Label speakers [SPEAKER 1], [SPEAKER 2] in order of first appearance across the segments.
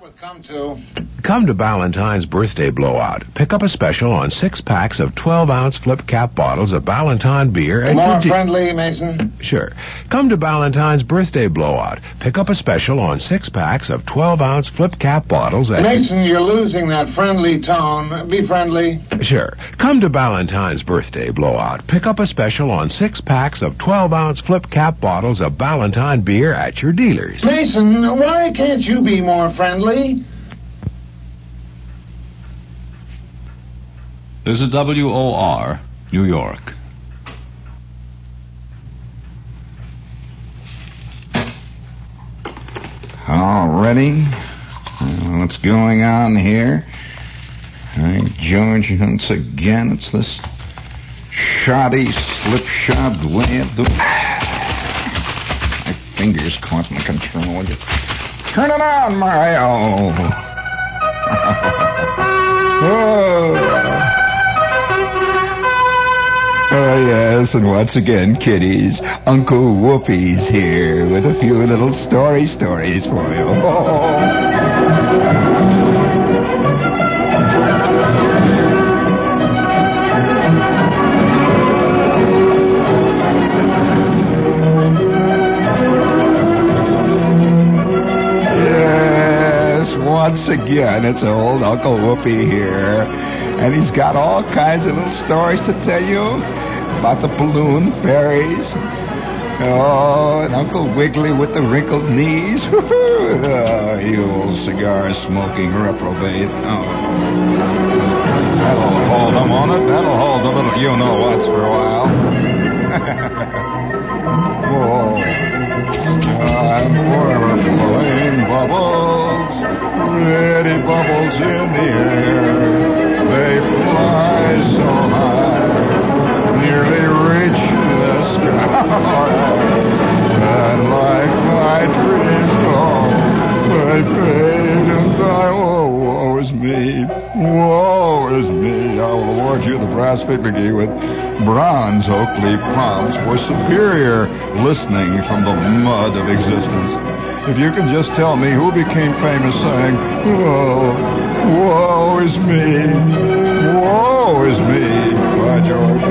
[SPEAKER 1] would come to.
[SPEAKER 2] Come to Ballantine's birthday blowout. Pick up a special on six packs of 12 ounce flip cap bottles of Ballantine beer at
[SPEAKER 1] More
[SPEAKER 2] your
[SPEAKER 1] friendly, Mason.
[SPEAKER 2] Sure. Come to Ballantine's birthday blowout. Pick up a special on six packs of 12 ounce flip cap bottles at
[SPEAKER 1] Mason, you're losing that friendly tone. Be friendly.
[SPEAKER 2] Sure. Come to Ballantine's birthday blowout. Pick up a special on six packs of 12 ounce flip cap bottles of Ballantine beer at your dealers.
[SPEAKER 1] Mason, why can't you be more friendly?
[SPEAKER 3] This is WOR, New York.
[SPEAKER 4] Already? Uh, what's going on here? Hey, George, once again, it's this shoddy, slipshod way of doing... My fingers caught my control. Turn it on, Mario! oh. Oh, yes, and once again, kiddies, Uncle Whoopi's here with a few little story stories for you. Yes, once again, it's old Uncle Whoopi here. And he's got all kinds of little stories to tell you about the balloon fairies. Oh, and Uncle Wiggily with the wrinkled knees. oh, you old cigar smoking reprobate. Oh. That'll hold them on it. That'll hold the little you know what's for a while. oh. I'm blowing bubbles, pretty bubbles in the air. They fly so high, nearly reach the sky. And like my dreams go, they fade and die. Oh, woe is me, woe is me. I will award you the brass figurine with bronze oak leaf palms for superior listening from the mud of existence. If you can just tell me who became famous saying, Whoa, woe is me, woe is me, by George.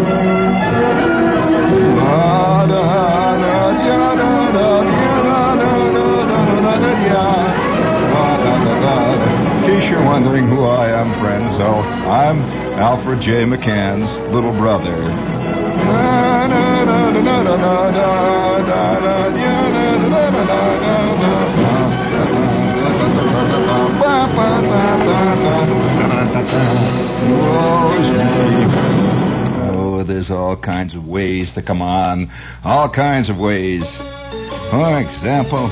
[SPEAKER 4] La, da, da, da, da, da, da, da, da, da, da, da, da, da. In case you're wondering who I am, friends, so I'm Alfred J. McCann's little brother. Da, da, da, da, da, da, da, da, ya, da, da, da, da, da, Oh, there's all kinds of ways to come on. All kinds of ways. For example,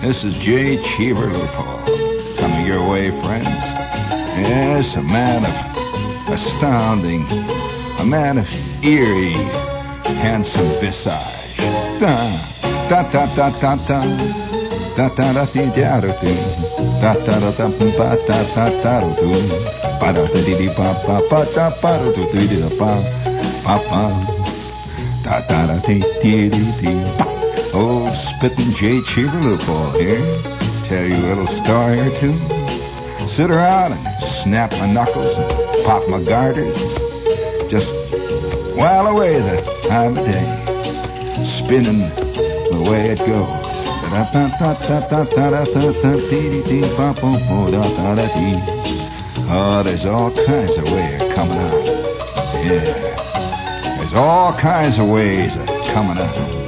[SPEAKER 4] this is J. Cheever Loophole. Coming your way, friends. Yes, a man of astounding, a man of eerie, handsome visage. Da, da, da, da, da, da. Da da da dee da do do. Da da da da ba da da da do do. Ba da da dee dee ba ba ba da ba do do dee dee da ba ba ba. Da da da dee dee dee dee. Old spittin' J. Cheever Loophole here. Tell you a little story or two. Sit around and snap my knuckles and pop my garters. Just while away the time of day. Spinning the way it goes. Oh, there's all kinds of ways of coming out. Yeah. There's all kinds of ways of coming out.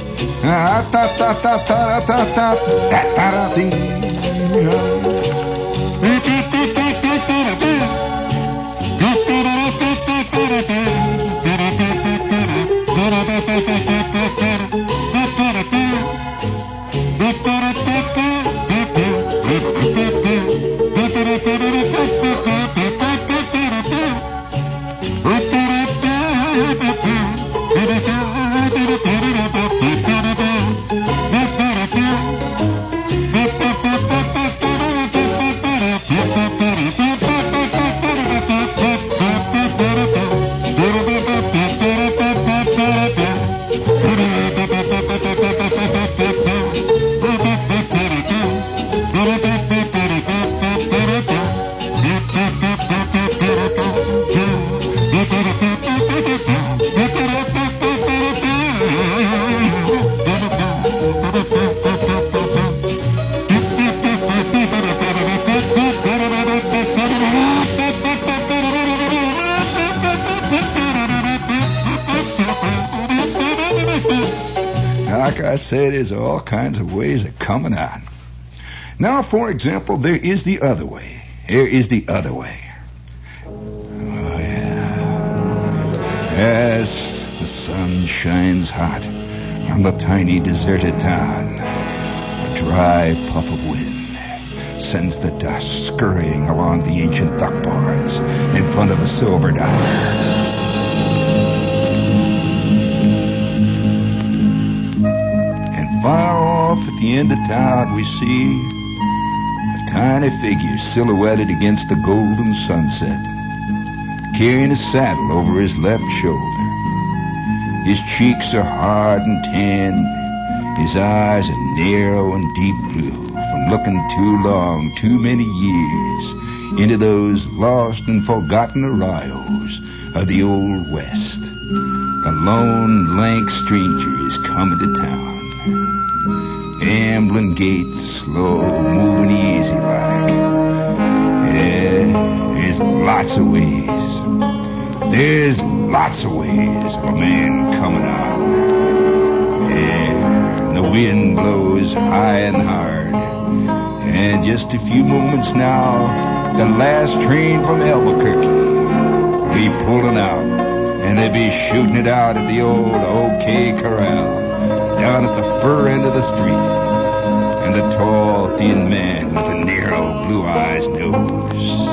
[SPEAKER 4] Now, for example, there is the other way. Here is the other way. Oh, yeah. Yes, the sun shines hot on the tiny deserted town. A dry puff of wind sends the dust scurrying along the ancient dock boards in front of the silver dollar. And far off at the end of town we see tiny figure silhouetted against the golden sunset, carrying a saddle over his left shoulder. His cheeks are hard and tan, his eyes are narrow and deep blue from looking too long, too many years into those lost and forgotten arroyos of the old West. The lone, lank stranger is coming to town. Ambling gait, slow, moving easy lots of ways. There's lots of ways of a man coming on. Yeah, and the wind blows high and hard. And just a few moments now, the last train from Albuquerque be pulling out. And they'll be shooting it out at the old OK Corral down at the fur end of the street. And the tall, thin man with the narrow, blue eyes knows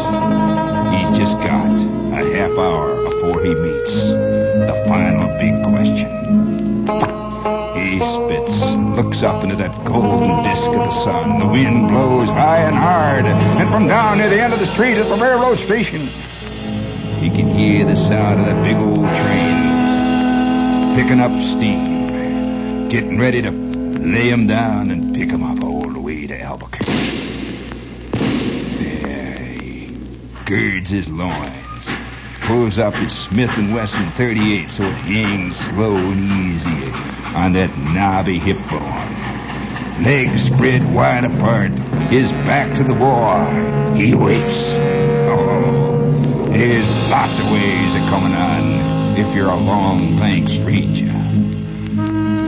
[SPEAKER 4] he meets the final big question. He spits, looks up into that golden disk of the sun. The wind blows high and hard, and from down near the end of the street at the railroad station, he can hear the sound of that big old train picking up steam, getting ready to lay him down and pick him up all the way to Albuquerque. There he girds his loins, pulls up his Smith & Wesson 38 so it hangs slow and easy on that knobby hip bone. Legs spread wide apart, his back to the war. He waits. Oh, there's lots of ways of coming on if you're a long, lank stranger.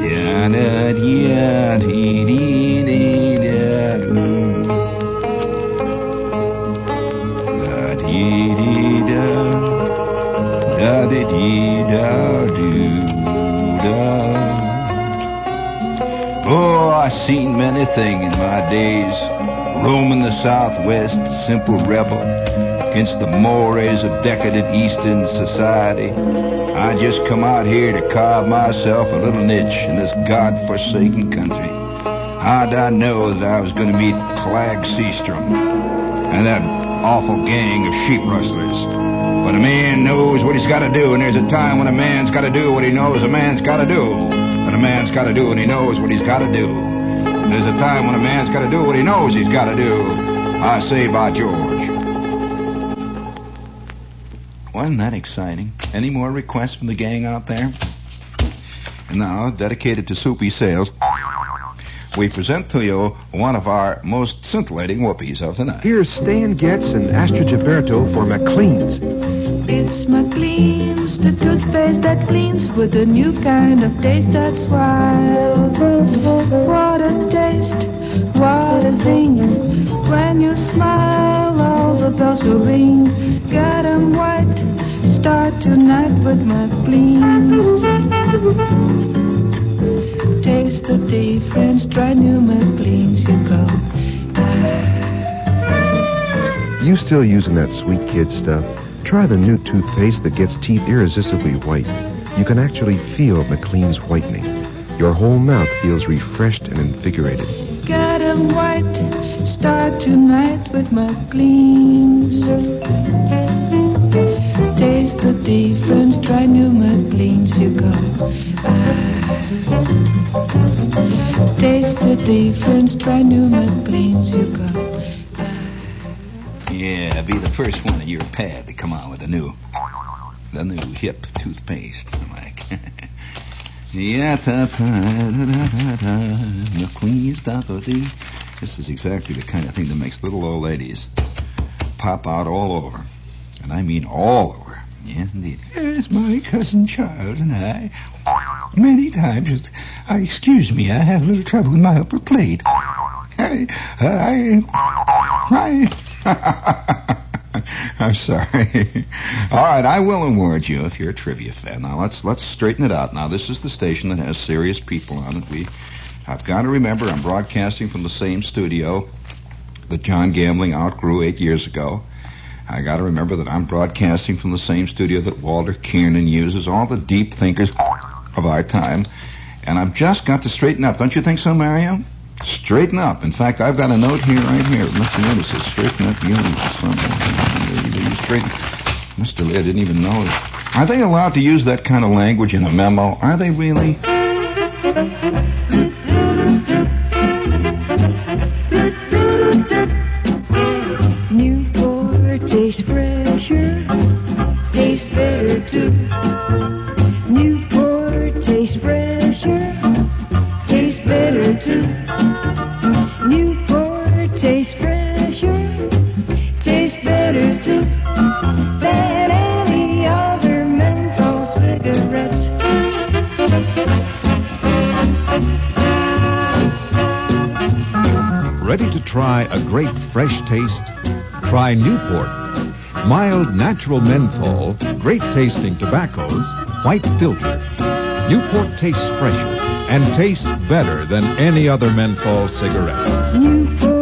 [SPEAKER 4] Da-da-dee-da-dee-dee-da-doo. Da-dee-dee-da-doo-da. Oh, I seen many things in my days. Roaming the Southwest, simple rebel, against the mores of decadent Eastern society. I just come out here to carve myself a little niche in this God-forsaken country. How'd I know that I was going to meet Clag Seastrom and that awful gang of sheep rustlers? But a man knows what he's got to do, and there's a time when a man's got to do what he knows a man's got to do. And a man's got to do, and he knows what he's got to do. And there's a time when a man's got to do what he knows he's got to do. I say by George. Wasn't that exciting? Any more requests from the gang out there? And now, dedicated to soupy sales, we present to you one of our most scintillating whoopies of the night.
[SPEAKER 2] Here's Stan Getz and Astrud Gilberto for McLean's.
[SPEAKER 5] It's McLean's, the toothpaste that cleans with a new kind of taste that's wild. What a taste, what a zing. When you smile, all the bells will ring. Get 'em white, start tonight with McLean's. Taste the difference, try new McLean's, you go.
[SPEAKER 2] You still using that sweet kid stuff? Try the new toothpaste that gets teeth irresistibly white. You can actually feel McLean's whitening. Your whole mouth feels refreshed and invigorated.
[SPEAKER 5] Get 'em white, start tonight with McLean's. Taste the difference, try new McLean's, you go. Ah. Taste the difference, try new McLean's, you.
[SPEAKER 4] Yeah, be the first one in your pad to come out with a new, the new hip toothpaste. Like, yeah, ta ta da da da da, da dee. This is exactly the kind of thing that makes little old ladies pop out all over, and I mean all over. Yes, indeed. Yes, my cousin Charles and I, many times, Uh, excuse me, I have a little trouble with my upper plate. I, I, I, I'm sorry. All right, I will award you if you're a trivia fan. Now let's let's straighten it out. Now this is the station that has serious people on it. We, I've got to remember, I'm broadcasting from the same studio that John Gambling outgrew eight years ago. I got to remember that I'm broadcasting from the same studio that Walter Kiernan uses, all the deep thinkers of our time. And I've just got to straighten up. Don't you think so, Mario? Straighten up. In fact, I've got a note here, right here. Mr. Lee says, straighten up you something. Straighten. Mr. Lee, I didn't even know it. Are they allowed to use that kind of language in a memo? Are they really?
[SPEAKER 6] Taste? Try Newport. Mild natural menthol, great tasting tobaccos, white filter. Newport tastes fresher and tastes better than any other menthol cigarette.
[SPEAKER 5] Newport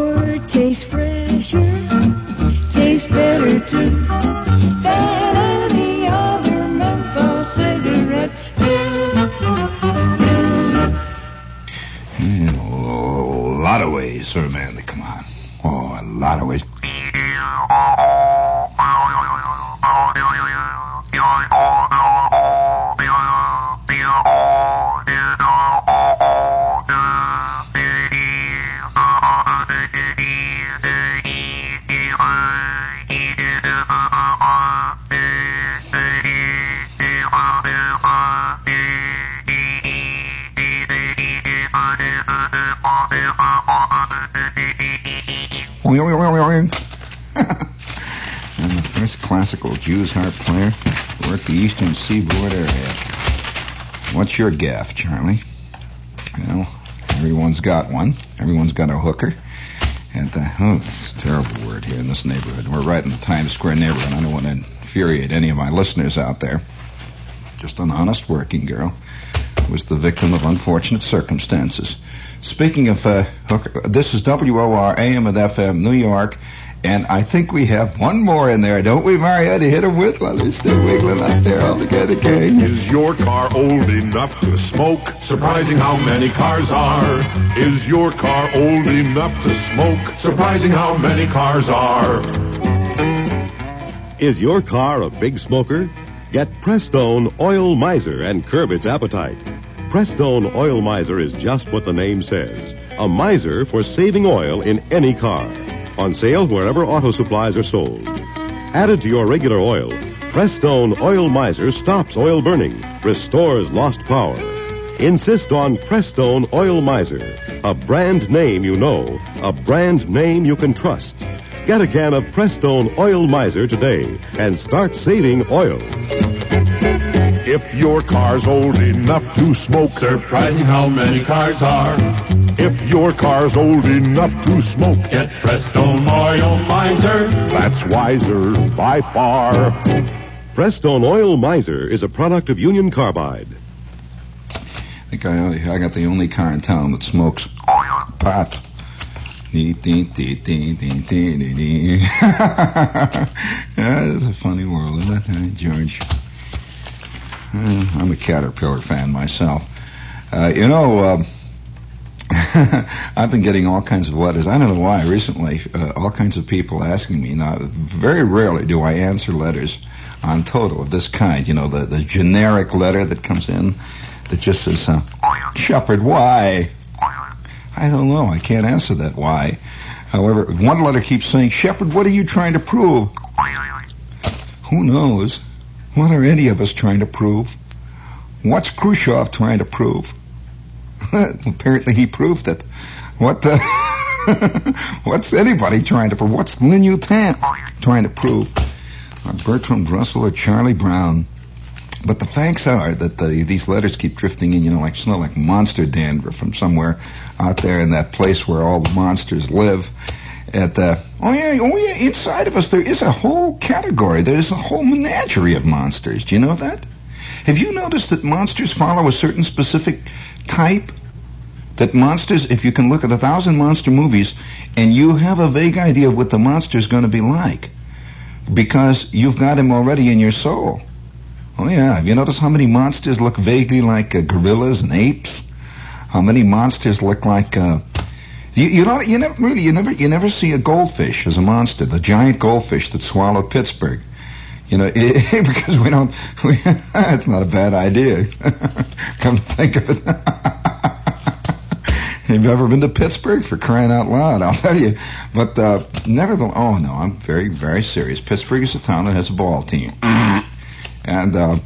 [SPEAKER 4] I'm the first classical Jews harp player work the eastern seaboard area. What's your gaff, Charlie? Well, everyone's got one. Everyone's got a hooker. And the, oh, it's a terrible word here in this neighborhood. We're right in the Times Square neighborhood. I don't want to infuriate any of my listeners out there. Just an honest working girl was the victim of unfortunate circumstances. Speaking of uh, hooker, this is WOR AM and FM New York, and I think we have one more in there, don't we, Mario, to hit him with while they're still wiggling up there all together, gang?
[SPEAKER 7] Is your car old enough to smoke? Surprising how many cars are. Is your car old enough to smoke? Surprising how many cars are.
[SPEAKER 8] Is your car a big smoker? Get Prestone Oil Miser and curb its appetite. Prestone Oil Miser is just what the name says a miser for saving oil in any car. On sale wherever auto supplies are sold. Added to your regular oil, Prestone Oil Miser stops oil burning, restores lost power. Insist on Prestone Oil Miser, a brand name you know, a brand name you can trust. Get a can of Prestone Oil Miser today and start saving oil.
[SPEAKER 7] If your car's old enough to smoke, surprising how many cars are. If your car's old enough to smoke, get Prestone Oil Miser. That's wiser by far.
[SPEAKER 8] Prestone Oil Miser is a product of Union Carbide.
[SPEAKER 4] I think I, I got the only car in town that smokes pot. Yeah, it's a funny world, isn't it, George? Uh, I'm a Caterpillar fan myself. Uh, you know, uh, I've been getting all kinds of letters. I don't know why recently. Uh, all kinds of people asking me. Now, very rarely do I answer letters on total of this kind. You know, the, the generic letter that comes in that just says, uh, Shepherd, why? I don't know. I can't answer that why. However, one letter keeps saying, Shepherd, what are you trying to prove? Who knows? What are any of us trying to prove? What's Khrushchev trying to prove? Apparently he proved it. What the? What's anybody trying to prove? What's Lin trying to prove? Or Bertrand Russell or Charlie Brown? But the facts are that the, these letters keep drifting in, you know, like smell like monster dandruff from somewhere out there in that place where all the monsters live. At the oh yeah oh yeah inside of us there is a whole category there's a whole menagerie of monsters. Do you know that? Have you noticed that monsters follow a certain specific type? That monsters, if you can look at a thousand monster movies and you have a vague idea of what the monster is going to be like, because you've got him already in your soul. Oh yeah, have you noticed how many monsters look vaguely like uh, gorillas and apes? How many monsters look like uh, you, you know you never really you never you never see a goldfish as a monster, the giant goldfish that swallowed Pittsburgh. You know, it, because we don't. We, it's not a bad idea. Come to think of it. Have you ever been to Pittsburgh for crying out loud? I'll tell you. But uh, nevertheless, oh no, I'm very, very serious. Pittsburgh is a town that has a ball team. and uh,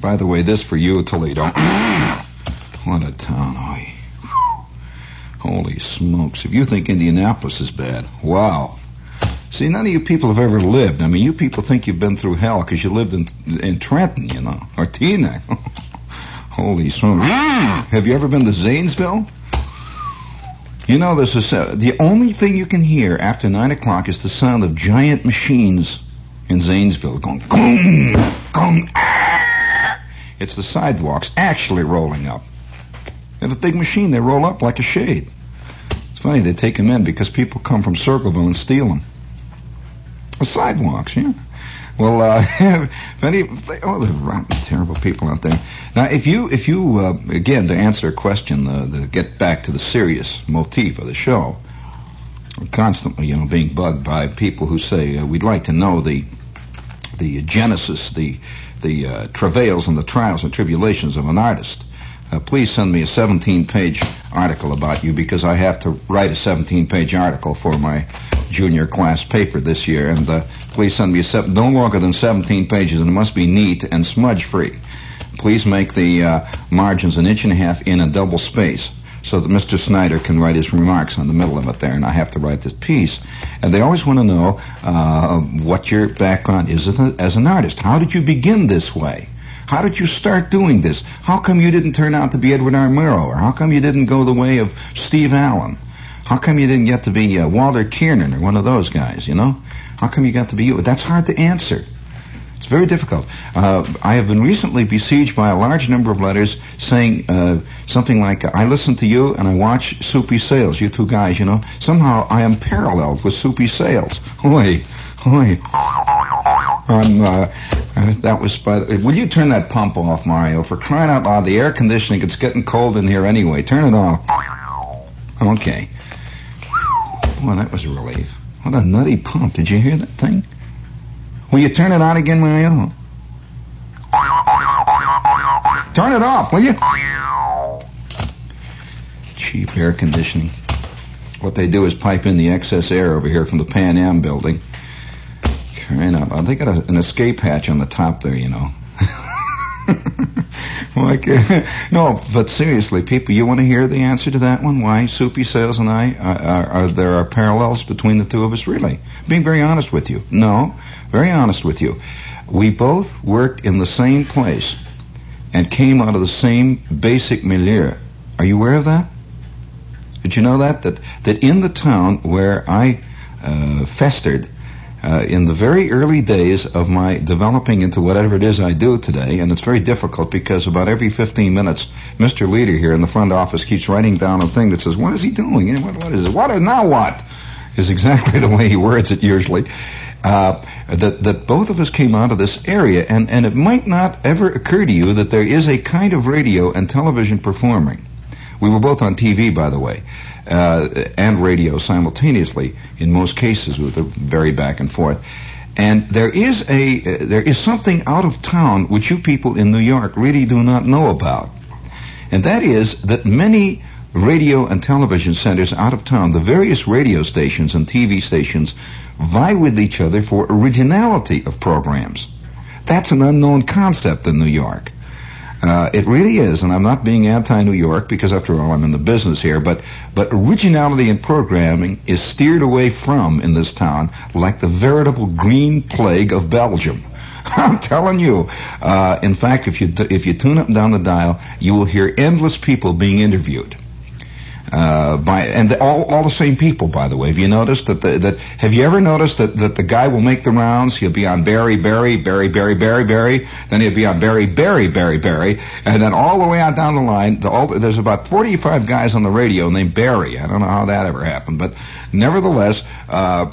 [SPEAKER 4] by the way, this for you, Toledo. what a town, oh, Holy smokes! If you think Indianapolis is bad, wow. See, none of you people have ever lived. I mean, you people think you've been through hell because you lived in in Trenton, you know, or Teaneck. Holy smokes! have you ever been to Zanesville? You know, this is uh, the only thing you can hear after nine o'clock is the sound of giant machines in Zanesville going gong, gong. Ah! It's the sidewalks actually rolling up. They have a big machine. They roll up like a shade. It's funny they take them in because people come from Circleville and steal them. The sidewalks, yeah. Well, uh, if any, oh, the rotten, terrible people out there. Now, if you, if you, uh, again, to answer a question, uh, to get back to the serious motif of the show, I'm constantly, you know, being bugged by people who say uh, we'd like to know the, the genesis, the, the uh, travails and the trials and tribulations of an artist. Uh, please send me a 17-page article about you because I have to write a 17-page article for my junior class paper this year, and uh, please send me a se- no longer than 17 pages, and it must be neat and smudge-free. Please make the uh, margins an inch and a half in a double space so that Mr. Snyder can write his remarks on the middle of it there, and I have to write this piece. And they always want to know uh, what your background is as, as an artist. How did you begin this way? How did you start doing this? How come you didn't turn out to be Edward R. Murrow? Or how come you didn't go the way of Steve Allen? How come you didn't get to be uh, Walter Kiernan or one of those guys, you know? How come you got to be you? That's hard to answer. It's very difficult. Uh, I have been recently besieged by a large number of letters saying uh, something like, I listen to you and I watch Soupy Sales, you two guys, you know. Somehow I am paralleled with Soupy Sales. Oi, oi. I'm, uh, uh, that was by the, will you turn that pump off, Mario? For crying out loud, the air conditioning, it's getting cold in here anyway. Turn it off. Okay. Well, that was a relief. What a nutty pump. Did you hear that thing? Will you turn it on again, Mario? Turn it off, will you? Cheap air conditioning. What they do is pipe in the excess air over here from the Pan Am building. Crying out loud. They got a, an escape hatch on the top there, you know. like, uh, no, but seriously, people, you want to hear the answer to that one? Why Soupy Sales and I are, are, are there are parallels between the two of us? Really, being very honest with you. No, very honest with you. We both worked in the same place and came out of the same basic milieu. Are you aware of that? Did you know that that that in the town where I uh, festered uh, in the very early days of my developing into whatever it is I do today, and it's very difficult because about every 15 minutes, Mr. Leader here in the front office keeps writing down a thing that says, "What is he doing? What, what is it? What now? What?" Is exactly the way he words it usually. Uh, that that both of us came out of this area, and and it might not ever occur to you that there is a kind of radio and television performing. We were both on TV, by the way uh, and radio simultaneously in most cases with a very back and forth. And there is a uh, there is something out of town which you people in New York really do not know about, and that is that many radio and television centers out of town, the various radio stations and TV stations, vie with each other for originality of programs. That's an unknown concept in New York. Uh, it really is, and I'm not being anti-New York because, after all, I'm in the business here. But but originality in programming is steered away from in this town like the veritable green plague of Belgium. I'm telling you. Uh, in fact, if you t- if you tune up and down the dial, you will hear endless people being interviewed. Uh, by and the, all all the same people, by the way. Have you noticed that the, that? Have you ever noticed that that the guy will make the rounds? He'll be on Barry, Barry, Barry, Barry, Barry, Barry. Then he'll be on Barry, Barry, Barry, Barry, and then all the way on down the line. The, all, there's about 45 guys on the radio named Barry. I don't know how that ever happened, but nevertheless. Uh,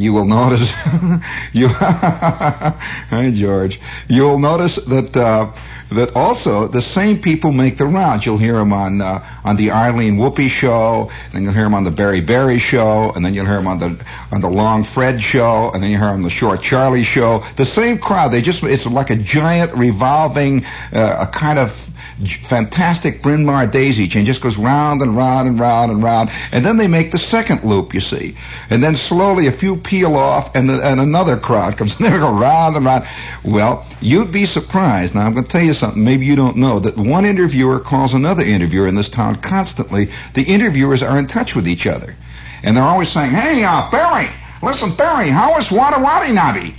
[SPEAKER 4] you will notice you hi George you will notice that uh, that also the same people make the rounds. You'll hear them on uh, on the Arlene Whoopi show, then you'll hear them on the Barry Barry show, and then you'll hear them on the on the Long Fred show, and then you hear them on the Short Charlie show. The same crowd. They just it's like a giant revolving, uh, a kind of fantastic Bryn Mawr daisy chain just goes round and round and round and round, and then they make the second loop, you see, and then slowly a few peel off, and and another crowd comes, and they go round and round. Well, you'd be surprised. Now I'm going to tell you something. Maybe you don't know that one interviewer calls another interviewer in this town constantly. The interviewers are in touch with each other, and they're always saying, "Hey, uh, Barry, listen, Barry, how is Wada Wadi Nabi?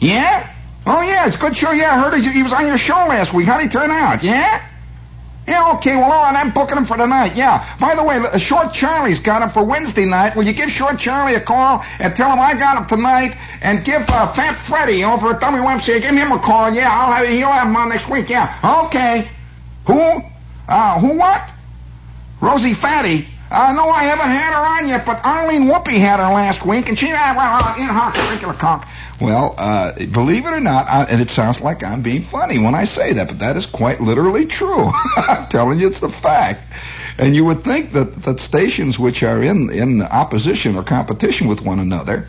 [SPEAKER 4] Yeah." Oh yeah, it's a good show. Yeah, I heard he, he was on your show last week. How'd he turn out? Yeah? Yeah, okay, well, all right, I'm booking him for tonight, yeah. By the way, Short Charlie's got him for Wednesday night. Will you give Short Charlie a call and tell him I got him tonight? And give uh, Fat Freddy over at WMCA, give him a call, yeah, I'll have, he'll have him on next week, yeah. Okay. Who? Uh, who what? Rosie Fatty. Uh, no, I haven't had her on yet, but Arlene Whoopi had her last week, and she, uh, well, uh, in her regular conk. Well, uh, believe it or not, I, and it sounds like I'm being funny when I say that, but that is quite literally true. I'm telling you, it's the fact. And you would think that, that stations which are in, in opposition or competition with one another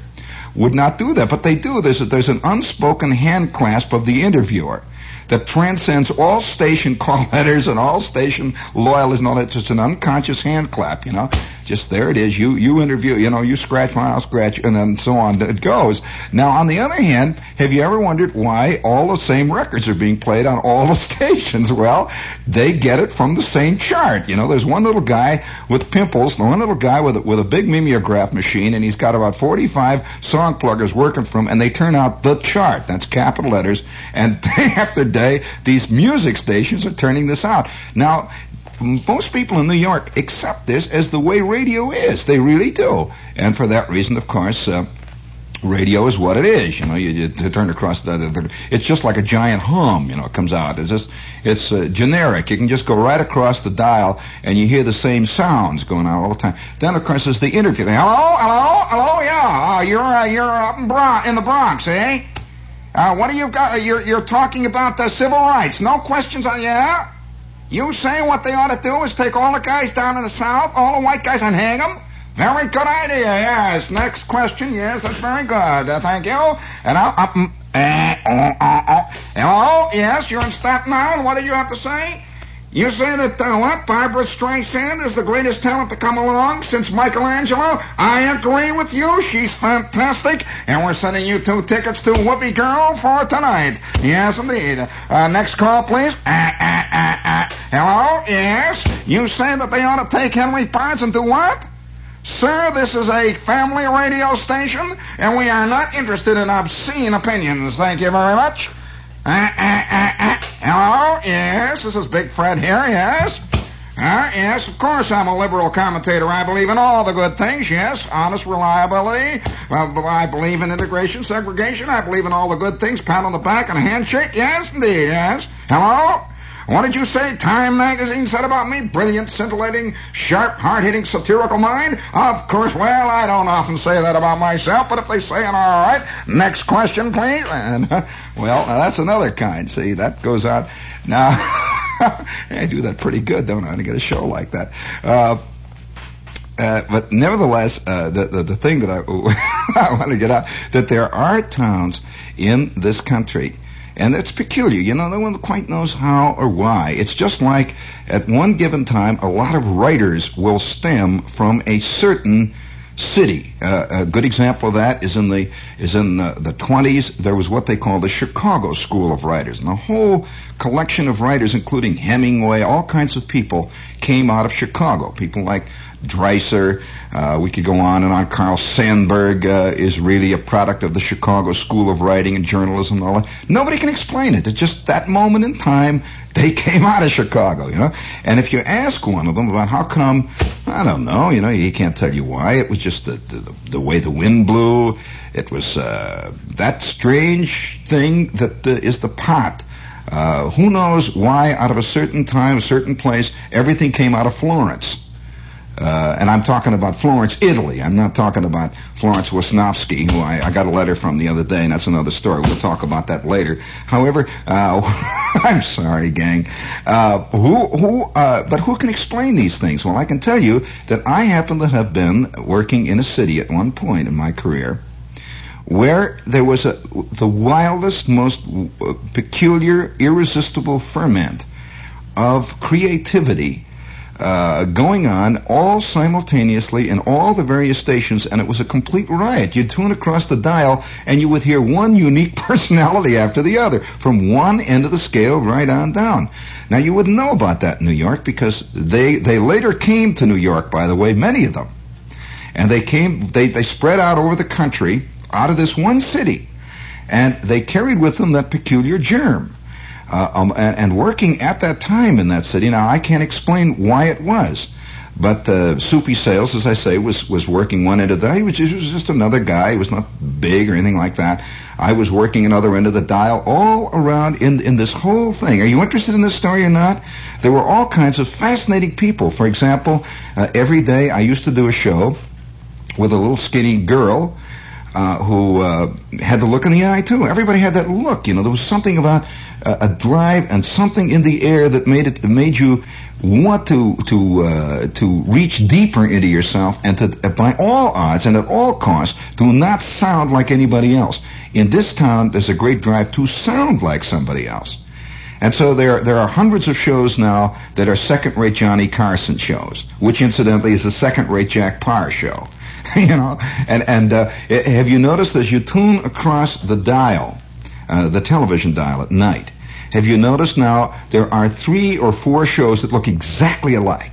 [SPEAKER 4] would not do that, but they do. There's, a, there's an unspoken hand clasp of the interviewer that transcends all station call letters and all station loyalists and all that. It's just an unconscious hand clap, you know. Just there it is. You you interview, you know, you scratch mine, I'll scratch, and then so on. It goes. Now, on the other hand, have you ever wondered why all the same records are being played on all the stations? Well, they get it from the same chart. You know, there's one little guy with pimples, and one little guy with with a big mimeograph machine, and he's got about 45 song pluggers working for him, and they turn out the chart. That's capital letters. And day after day, these music stations are turning this out. Now, most people in New York accept this as the way radio is. They really do. And for that reason, of course, uh, radio is what it is. You know, you, you turn across that. It's just like a giant hum. You know, it comes out. It's just, it's uh, generic. You can just go right across the dial and you hear the same sounds going on all the time. Then, of course, there's the interview. Hello, hello, hello. Yeah, uh, you're uh, you're up in, Bron- in the Bronx, eh? Uh, what do you got? You're you're talking about the civil rights. No questions on yeah. You say what they ought to do is take all the guys down in the South, all the white guys, and hang them? Very good idea, yes. Next question, yes, that's very good. Uh, thank you. And I'll, uh, uh, uh, hello, yes, you're in Staten Island. What did you have to say? You say that, uh, what, Barbra Streisand is the greatest talent to come along since Michelangelo? I agree with you. She's fantastic. And we're sending you two tickets to Whoopi Girl for tonight. Yes, indeed. Uh, next call, please. Uh. Hello? Yes? You say that they ought to take Henry Pards and do what? Sir, this is a family radio station, and we are not interested in obscene opinions. Thank you very much. Uh, uh, uh, uh. Hello? Yes, this is Big Fred here, yes? Uh, yes, of course I'm a liberal commentator. I believe in all the good things, yes. Honest reliability. Well, I believe in integration, segregation. I believe in all the good things. Pat on the back and a handshake. Yes, indeed, yes. Hello? What did you say Time magazine said about me? Brilliant, scintillating, sharp, hard-hitting, satirical mind? Of course, well, I don't often say that about myself, but if they say it, all right. Next question, please. And, well, that's another kind. See, that goes out. Now, I do that pretty good, don't I, to get a show like that. Uh, uh, but nevertheless, uh, the, the, the thing that I, I want to get out that there are towns in this country and it's peculiar. You know, no one quite knows how or why. It's just like at one given time, a lot of writers will stem from a certain city. Uh, a good example of that is in the is in the, the 20s. There was what they call the Chicago School of Writers, and the whole collection of writers, including Hemingway, all kinds of people came out of Chicago. People like Dreiser. Uh, we could go on and on. Carl Sandburg uh, is really a product of the Chicago School of Writing and Journalism and all that. Nobody can explain it. It's just that moment in time they came out of Chicago, you know. And if you ask one of them about how come, I don't know, you know, he can't tell you why. It was just the the, the way the wind blew. It was uh, that strange thing that uh, is the pot. Uh, who knows why out of a certain time, a certain place, everything came out of Florence. Uh, and I'm talking about Florence, Italy. I'm not talking about Florence Wisnowski, who I, I, got a letter from the other day, and that's another story. We'll talk about that later. However, uh, I'm sorry, gang. Uh, who, who, uh, but who can explain these things? Well, I can tell you that I happen to have been working in a city at one point in my career where there was a, the wildest, most uh, peculiar, irresistible ferment of creativity uh, going on all simultaneously in all the various stations, and it was a complete riot. You'd tune across the dial, and you would hear one unique personality after the other, from one end of the scale right on down. Now, you wouldn't know about that in New York because they, they later came to New York, by the way, many of them. And they came, they, they spread out over the country out of this one city. And they carried with them that peculiar germ. Uh, um, and, and, working at that time in that city. Now I can't explain why it was, but uh, Soupy Sales, as I say, was was working one end of that. He was, he was just another guy. He was not big or anything like that. I was working another end of the dial, all around in in this whole thing. Are you interested in this story or not? There were all kinds of fascinating people. For example, uh, every day I used to do a show with a little skinny girl. Uh, who uh, had the look in the eye too. Everybody had that look. You know, there was something about a, drive and something in the air that made it made you want to to uh, to reach deeper into yourself and to by all odds and at all costs do not sound like anybody else. In this town, there's a great drive to sound like somebody else. And so there, there are hundreds of shows now that are second-rate Johnny Carson shows, which incidentally is a second-rate Jack Paar show. you know, and and uh, have you noticed as you tune across the dial, uh, the television dial at night, have you noticed now there are three or four shows that look exactly alike?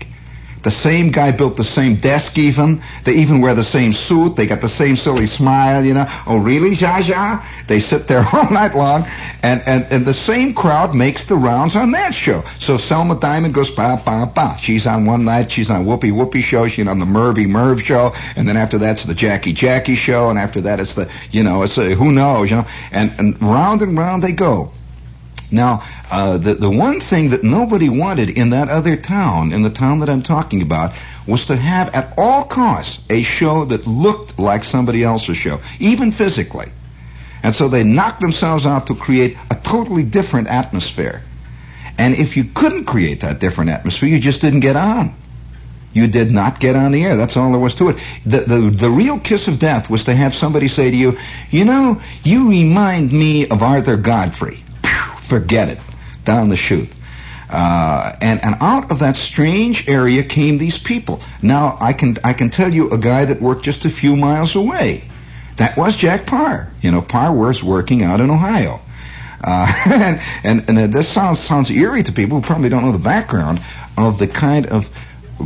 [SPEAKER 4] The same guy built the same desk even. They even wear the same suit. They got the same silly smile, you know. Oh, really, Zsa Zsa? They sit there all night long, and, and, and the same crowd makes the rounds on that show. So Selma Diamond goes ba ba ba. She's on one night. She's on Whoopi Whoopi show. She's on the Mervy Merv show, and then after that's the Jackie Jackie show, and after that it's the you know it's a, who knows, you know. And and round and round they go. Now, uh, the the one thing that nobody wanted in that other town, in the town that I'm talking about, was to have at all costs a show that looked like somebody else's show, even physically. And so they knocked themselves out to create a totally different atmosphere. And if you couldn't create that different atmosphere, you just didn't get on. You did not get on the air. That's all there was to it. The, the, the real kiss of death was to have somebody say to you, you know, you remind me of Arthur Godfrey forget it, down the chute. Uh, and and out of that strange area came these people. Now I can I can tell you a guy that worked just a few miles away. That was Jack Paar. You know, Paar was working out in Ohio. Uh, and and, and this sounds sounds eerie to people who probably don't know the background of the kind of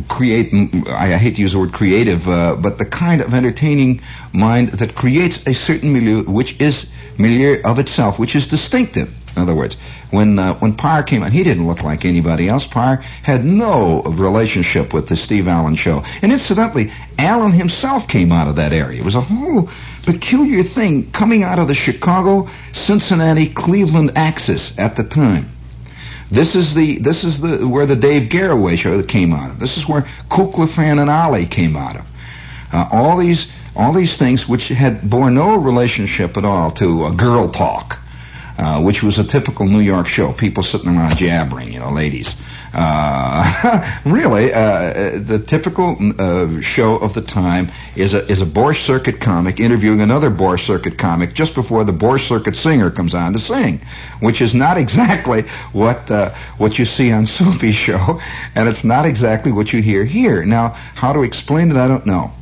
[SPEAKER 4] create I hate to use the word creative, uh, but the kind of entertaining mind that creates a certain milieu which is milieu of itself, which is distinctive. In other words, when uh, when Paar came on, he didn't look like anybody else. Paar had no relationship with the Steve Allen show. And incidentally, Allen himself came out of that area. It was a whole peculiar thing coming out of the Chicago, Cincinnati, Cleveland axis at the time. This is the this is the where the Dave Garroway show came out of. This is where Kukla, Fran, and Ollie came out of. Uh, all these all these things which had bore no relationship at all to uh, girl talk uh, which was a typical New York show. People sitting around jabbering, you know, ladies. Uh, really, uh, the typical uh, show of the time is a is a Borscht Circuit comic interviewing another Borscht Circuit comic just before the Borscht Circuit singer comes on to sing, which is not exactly what uh, what you see on Soupy's show, and it's not exactly what you hear here. Now, how to explain it, I don't know.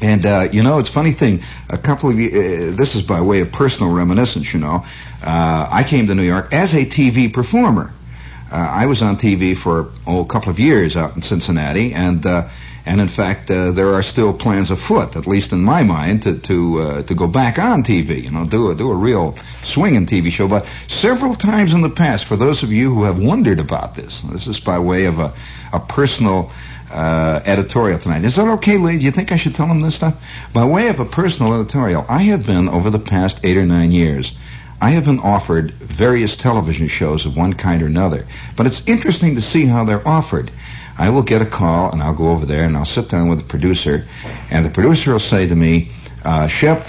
[SPEAKER 4] And uh, you know, it's a funny thing. A couple of uh, this is by way of personal reminiscence. You know, uh, I came to New York as a TV performer. Uh, I was on TV for oh, a couple of years out in Cincinnati, and uh, and in fact, uh, there are still plans afoot, at least in my mind, to to to go back on TV. You know, do a do a real swinging TV show. But several times in the past, for those of you who have wondered about this, this is by way of a a personal uh, editorial tonight. Is that okay, Lee? Do you think I should tell them this stuff? By way of a personal editorial, I have been over the past eight or nine years. I have been offered various television shows of one kind or another, but it's interesting to see how they're offered. I will get a call and I'll go over there and I'll sit down with the producer, and the producer will say to me, uh, Shep,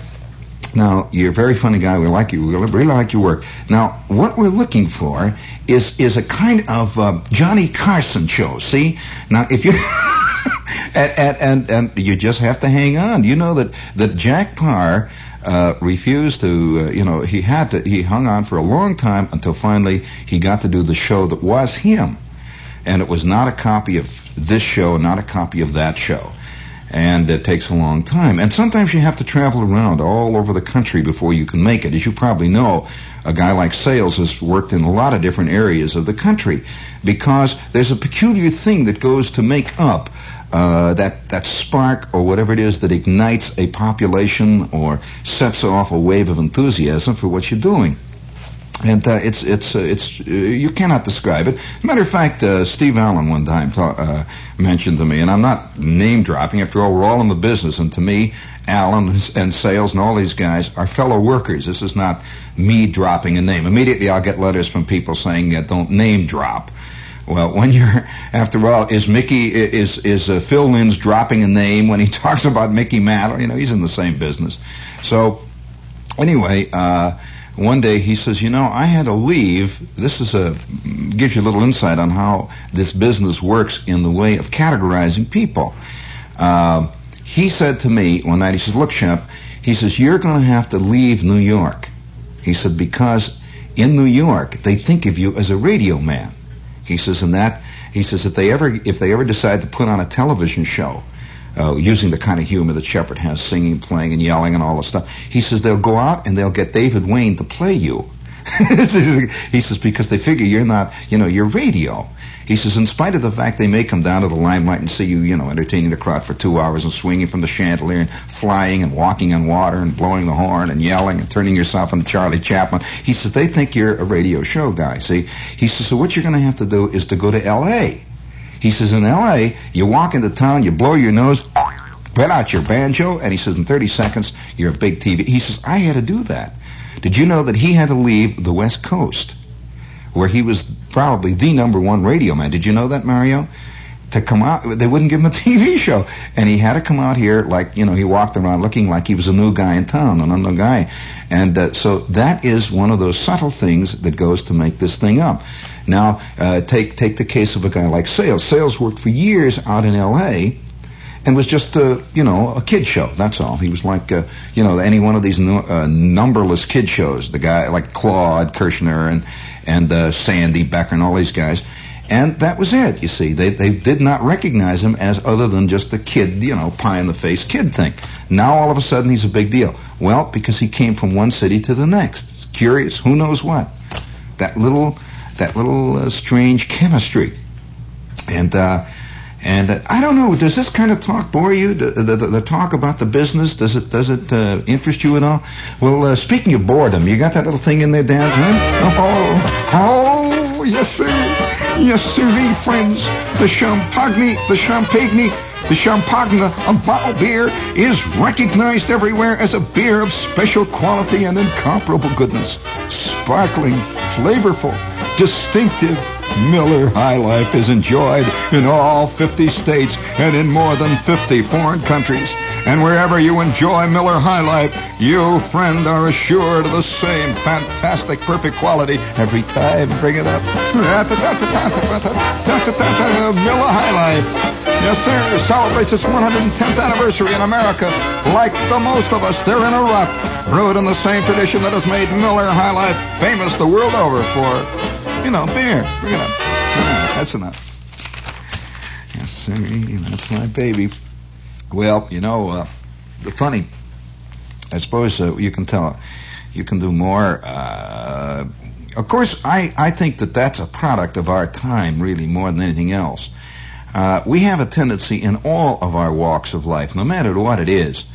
[SPEAKER 4] now you're a very funny guy. We like you. We really like your work. Now, what we're looking for is is a kind of uh, Johnny Carson show. See, now if you and, and and and you just have to hang on. You know that that Jack Paar uh, refused to. Uh, you know, he had to. He hung on for a long time until finally he got to do the show that was him, and it was not a copy of this show, not a copy of that show and it takes a long time. And sometimes you have to travel around all over the country before you can make it. As you probably know, a guy like Sales has worked in a lot of different areas of the country because there's a peculiar thing that goes to make up uh, that that spark or whatever it is that ignites a population or sets off a wave of enthusiasm for what you're doing and uh, it's it's uh, it's uh, you cannot describe it. Matter of fact, uh, Steve Allen one time ta- uh, mentioned to me, and I'm not name dropping. After all, we're all in the business, and to me, Allen and Sales and all these guys are fellow workers. This is not me dropping a name. Immediately, I'll get letters from people saying, uh, "Don't name drop." Well, when you're, after all, is Mickey is is uh, Phil Linz dropping a name when he talks about Mickey Mantle? You know, he's in the same business. So, anyway. uh one day he says, you know, I had to leave. This is a gives you a little insight on how this business works in the way of categorizing people. Uh, he said to me one night, he says, look, Shep, he says, you're going to have to leave New York. He said, because in New York, they think of you as a radio man. He says, and that, he says, if they ever, if they ever decide to put on a television show, uh, using the kind of humor that Shepherd has, singing, playing, and yelling, and all the stuff. He says they'll go out and they'll get David Wayne to play you. he says because they figure you're not, you know, you're radio. He says, in spite of the fact they may come down to the limelight and see you, you know, entertaining the crowd for two hours and swinging from the chandelier and flying and walking on water and blowing the horn and yelling and turning yourself into Charlie Chaplin. He says they think you're a radio show guy. See, he says so. What you're going to have to do is to go to L.A. He says in L.A. you walk into town, you blow your nose, get out your banjo, and he says in 30 seconds you're a big TV. He says I had to do that. Did you know that he had to leave the West Coast, where he was probably the number one radio man? Did you know that, Mario? To come out, they wouldn't give him a TV show, and he had to come out here like you know he walked around looking like he was a new guy in town, an unknown guy, and uh, so that is one of those subtle things that goes to make this thing up. Now, uh, take take the case of a guy like Sales. Sales worked for years out in L.A. and was just a you know a kid show. That's all. He was like uh, you know any one of these nu- uh, numberless kid shows. The guy like Claude Kirchner and and uh, Sandy Becker and all these guys. And that was it. You see, they they did not recognize him as other than just a kid, you know, pie in the face kid thing. Now all of a sudden he's a big deal. Well, because he came from one city to the next. It's curious. Who knows what? That little that little uh, strange chemistry. And uh, and uh, I don't know. Does this kind of talk bore you? The, the, the, talk about the business does it does it uh, interest you at all? Well, uh, speaking of boredom, you got that little thing in there, Dan? Huh? Oh, oh, yes sir, yes sir, friends. The champagne, the champagne, the champagne of bottled beer is recognized everywhere as a beer of special quality and incomparable goodness, sparkling, flavorful, distinctive. Miller High Life is enjoyed in all 50 states and in more than 50 foreign countries. And wherever you enjoy Miller High Life, you, friend, are assured of the same fantastic, perfect quality every time. Bring it up. Miller High Life. Yes, sir. Celebrates its 110th anniversary in America. Like the most of us, they're in a rut. Brewed in the same tradition that has made Miller High Life famous the world over for, you know, there. Bring it up. That's enough. Yes, sir. That's my baby. Well, you know, uh, the funny. I suppose uh, you can tell. You can do more. Uh, of course, I, I think that that's a product of our time, really, more than anything else. Uh, we have a tendency in all of our walks of life, no matter what it is,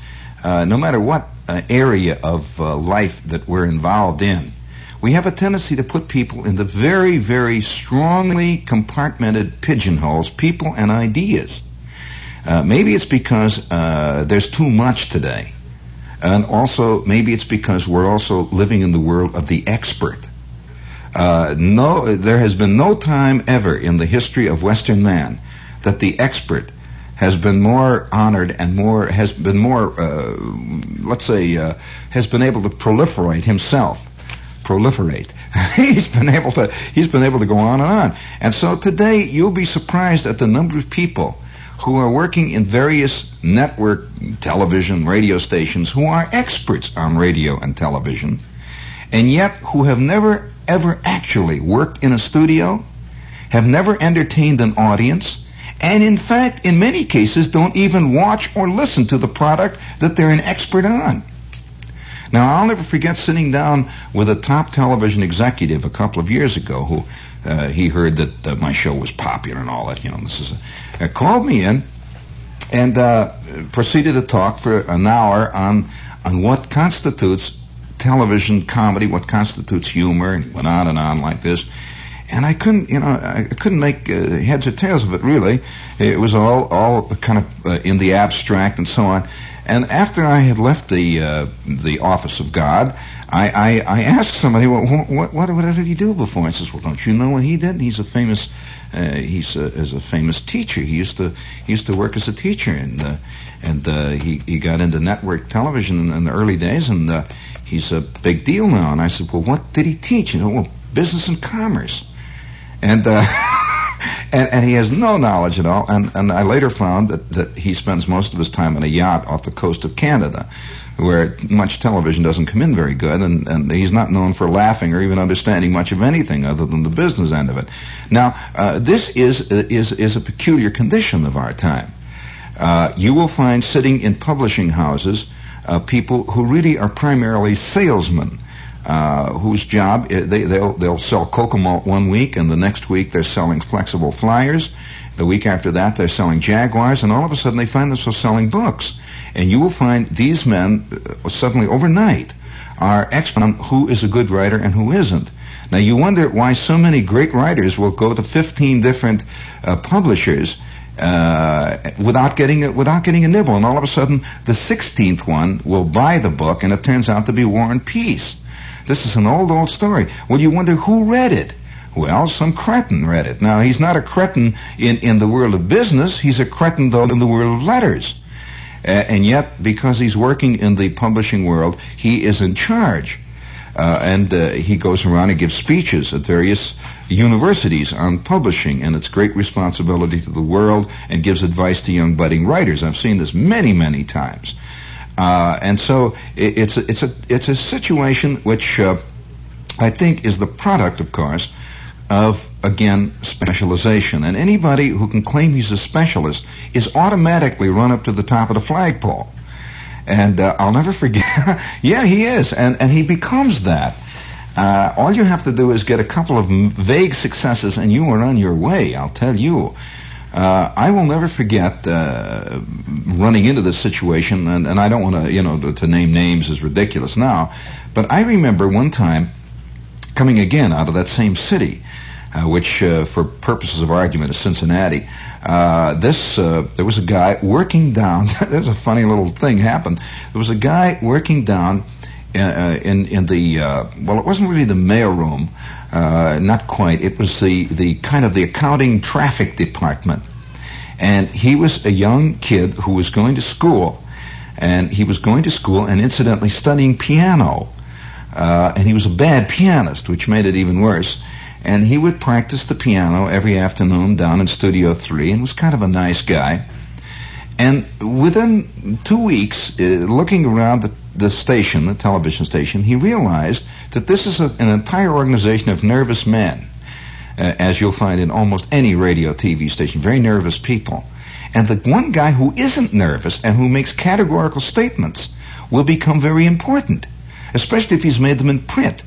[SPEAKER 4] uh, no matter what uh, area of uh, life that we're involved in, we have a tendency to put people in the very, very strongly compartmented pigeonholes, people and ideas. Uh, maybe it's because uh, there's too much today. And also, maybe it's because we're also living in the world of the expert. Uh, no, there has been no time ever in the history of Western man that the expert has been more honored and more has been more, uh, let's say, uh, has been able to proliferate himself. Proliferate. he's been able to. He's been able to go on and on. And so today, you'll be surprised at the number of people who are working in various network television radio stations who are experts on radio and television, and yet who have never ever actually worked in a studio, have never entertained an audience, and in fact, in many cases, don't even watch or listen to the product that they're an expert on. Now, I'll never forget sitting down with a top television executive a couple of years ago who uh, he heard that uh, my show was popular and all that. You know, this is a, uh, called me in and uh, proceeded to talk for an hour on on what constitutes television comedy, what constitutes humor, and went on and on like this. And I couldn't, you know, I couldn't make uh, heads or tails of it really. It was all, all kind of uh, in the abstract and so on. And after I had left the uh, the office of God, I, I, I asked somebody, well, what, what, what did he do before? I says, well, don't you know what he did? He's a famous, uh, he's a, is a famous teacher. He used to he used to work as a teacher, and uh, and uh, he he got into network television in, in the early days, and uh, he's a big deal now. And I said, well, what did he teach? You know, well, business and commerce, and. Uh, and, and he has no knowledge at all. And, and I later found that, that he spends most of his time on a yacht off the coast of Canada, where much television doesn't come in very good, and, and he's not known for laughing or even understanding much of anything other than the business end of it. Now, uh, this is, is, is a peculiar condition of our time. Uh, you will find sitting in publishing houses uh, people who really are primarily salesmen uh, whose job they they'll they'll sell cocoa Malt one week, and the next week they're selling flexible flyers. The week after that they're selling Jaguars, and all of a sudden they find themselves selling books. And you will find these men uh, suddenly overnight are experts on who is a good writer and who isn't. Now you wonder why so many great writers will go to 15 different uh, publishers uh, without getting a, without getting a nibble, and all of a sudden the 16th one will buy the book, and it turns out to be War and Peace. This is an old, old story. Well, you wonder who read it. Well, some cretin read it. Now, he's not a cretin in, in the world of business. He's a cretin, though, in the world of letters. Uh, and yet, because he's working in the publishing world, he is in charge. Uh, and uh, he goes around and gives speeches at various universities on publishing and its great responsibility to the world and gives advice to young budding writers. I've seen this many, many times. Uh, and so it, it's a, it's a it's a situation which uh, I think is the product, of course, of again specialization. And anybody who can claim he's a specialist is automatically run up to the top of the flagpole. And uh, I'll never forget. yeah, he is, and and he becomes that. Uh, all you have to do is get a couple of vague successes, and you are on your way. I'll tell you. Uh, I will never forget uh, running into this situation, and, and I don't want to, you know, to, to, name names is ridiculous now, but I remember one time coming again out of that same city, uh, which, uh, for purposes of argument, is Cincinnati. Uh, this uh, there was a guy working down. there's a funny little thing happened. There was a guy working down in in the well, it wasn't really the mailroom. Uh, not quite. It was the, the kind of the accounting traffic department. And he was a young kid who was going to school. And he was going to school and incidentally studying piano. Uh, and he was a bad pianist, which made it even worse. And he would practice the piano every afternoon down in Studio 3 and was kind of a nice guy. And within two weeks, uh, looking around the, the station, the television station, he realized that this is a, an entire organization of nervous men, uh, as you'll find in almost any radio TV station, very nervous people. And the one guy who isn't nervous and who makes categorical statements will become very important, especially if he's made them in print.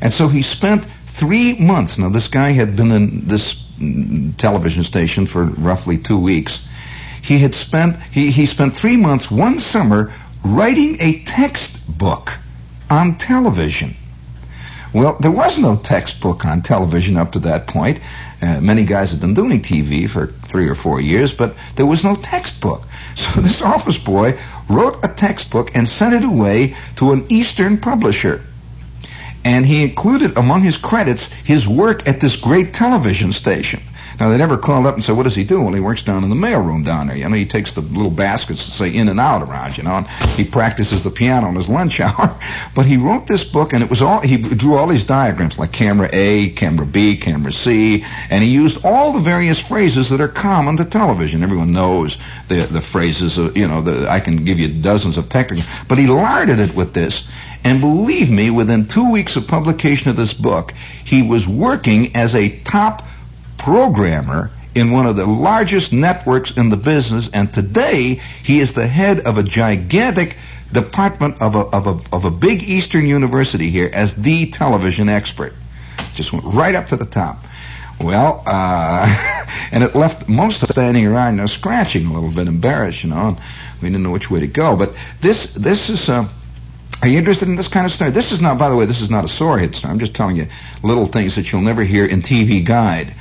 [SPEAKER 4] And so he spent three months. Now, this guy had been in this mm, television station for roughly two weeks. He had spent he, he spent three months one summer writing a textbook on television. Well, there was no textbook on television up to that point. Uh, many guys had been doing TV for three or four years, but there was no textbook. So this office boy wrote a textbook and sent it away to an Eastern publisher. And he included among his credits his work at this great television station. Now, they never called up and said, what does he do? Well, he works down in the mailroom down there. You know, he takes the little baskets that say in and out around, you know, and he practices the piano in his lunch hour. but he wrote this book, and it was all, he drew all these diagrams, like camera A, camera B, camera C, and he used all the various phrases that are common to television. Everyone knows the, the phrases, of, you know, the, I can give you dozens of technical, but he larded it with this. And believe me, within two weeks of publication of this book, he was working as a top programmer in one of the largest networks in the business, and today he is the head of a gigantic department of a, of a, of a big Eastern university here as the television expert. Just went right up to the top. Well, uh, and it left most of us standing around, you know, scratching a little bit, embarrassed, you know, and we didn't know which way to go. But this, this is, uh, are you interested in this kind of story? This is not, by the way, this is not a sore hit story. I'm just telling you little things that you'll never hear in TV Guide.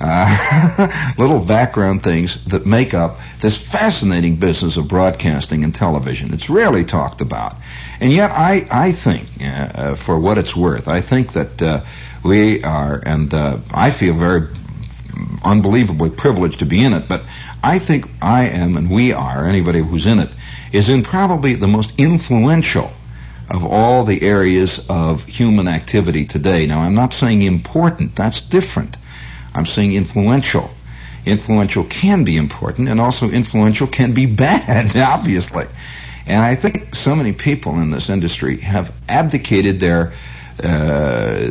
[SPEAKER 4] Uh, little background things that make up this fascinating business of broadcasting and television. It's rarely talked about. And yet, I, I think, uh, uh, for what it's worth, I think that uh, we are, and uh, I feel very unbelievably privileged to be in it, but I think I am, and we are, anybody who's in it, is in probably the most influential of all the areas of human activity today. Now, I'm not saying important, that's different. I'm saying influential. Influential can be important, and also influential can be bad, obviously. And I think so many people in this industry have abdicated their, uh,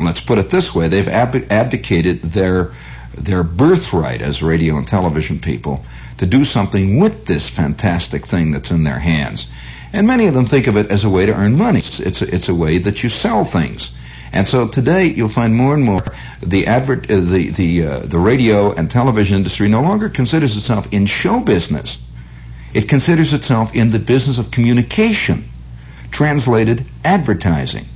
[SPEAKER 4] let's put it this way, they've ab- abdicated their their birthright as radio and television people to do something with this fantastic thing that's in their hands. And many of them think of it as a way to earn money. It's, it's, a, it's a way that you sell things. And so today you'll find more and more the advert, uh, the the uh, the radio and television industry no longer considers itself in show business. It considers itself in the business of communication, translated advertising.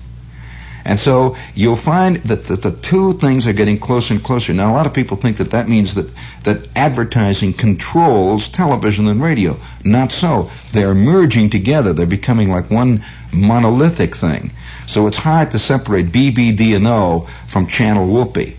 [SPEAKER 4] And so you'll find that the, the two things are getting closer and closer. Now, a lot of people think that that means that, that advertising controls television and radio. Not so. They're merging together. They're becoming like one monolithic thing. So it's hard to separate BBD and O from Channel Whoopee.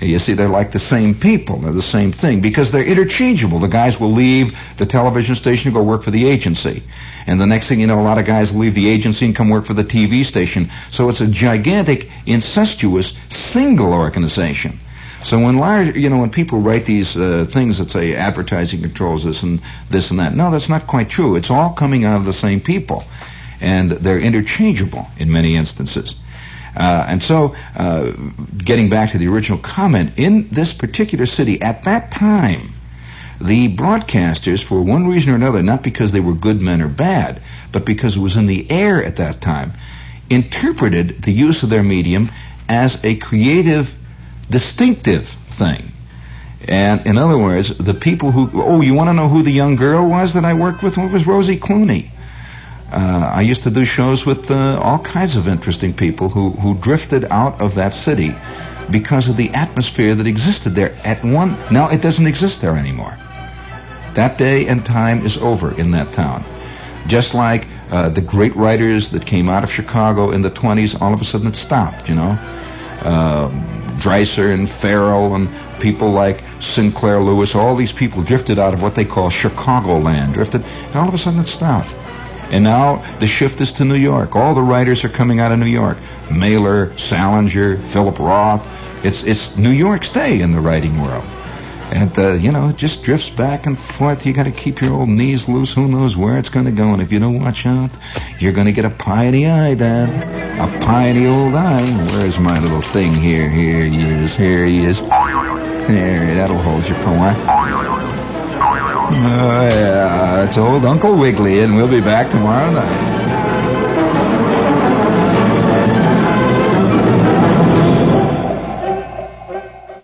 [SPEAKER 4] You see, they're like the same people. They're the same thing because they're interchangeable. The guys will leave the television station to go work for the agency. And the next thing you know, a lot of guys leave the agency and come work for the TV station. So it's a gigantic, incestuous, single organization. So when large, you know, when people write these uh, things that say advertising controls this and this and that, no, that's not quite true. It's all coming out of the same people and they're interchangeable in many instances. Uh, and so, uh, getting back to the original comment, in this particular city at that time, the broadcasters, for one reason or another, not because they were good men or bad, but because it was in the air at that time, interpreted the use of their medium as a creative, distinctive thing. And in other words, the people who, oh, you want to know who the young girl was that I worked with? Well, it was Rosie Clooney. Uh, I used to do shows with uh, all kinds of interesting people who, who drifted out of that city because of the atmosphere that existed there at one. Now it doesn't exist there anymore. That day and time is over in that town. Just like uh, the great writers that came out of Chicago in the 20s, all of a sudden it stopped, you know. Uh, Dreiser and Farrell and people like Sinclair Lewis, all these people drifted out of what they call Chicagoland, drifted, and all of a sudden it stopped. And now the shift is to New York. All the writers are coming out of New York. Mailer, Salinger, Philip Roth. It's it's New York's day in the writing world. And, uh, you know, it just drifts back and forth. You got to keep your old knees loose. Who knows where it's going to go. And if you don't watch out, you're going to get a pie in the eye, Dad. A pie in the old eye. Where's my little thing here? Here he is. Here he is. There, that'll hold you for a while. Oh, yeah, it's old Uncle Wiggily, and we'll be back tomorrow night.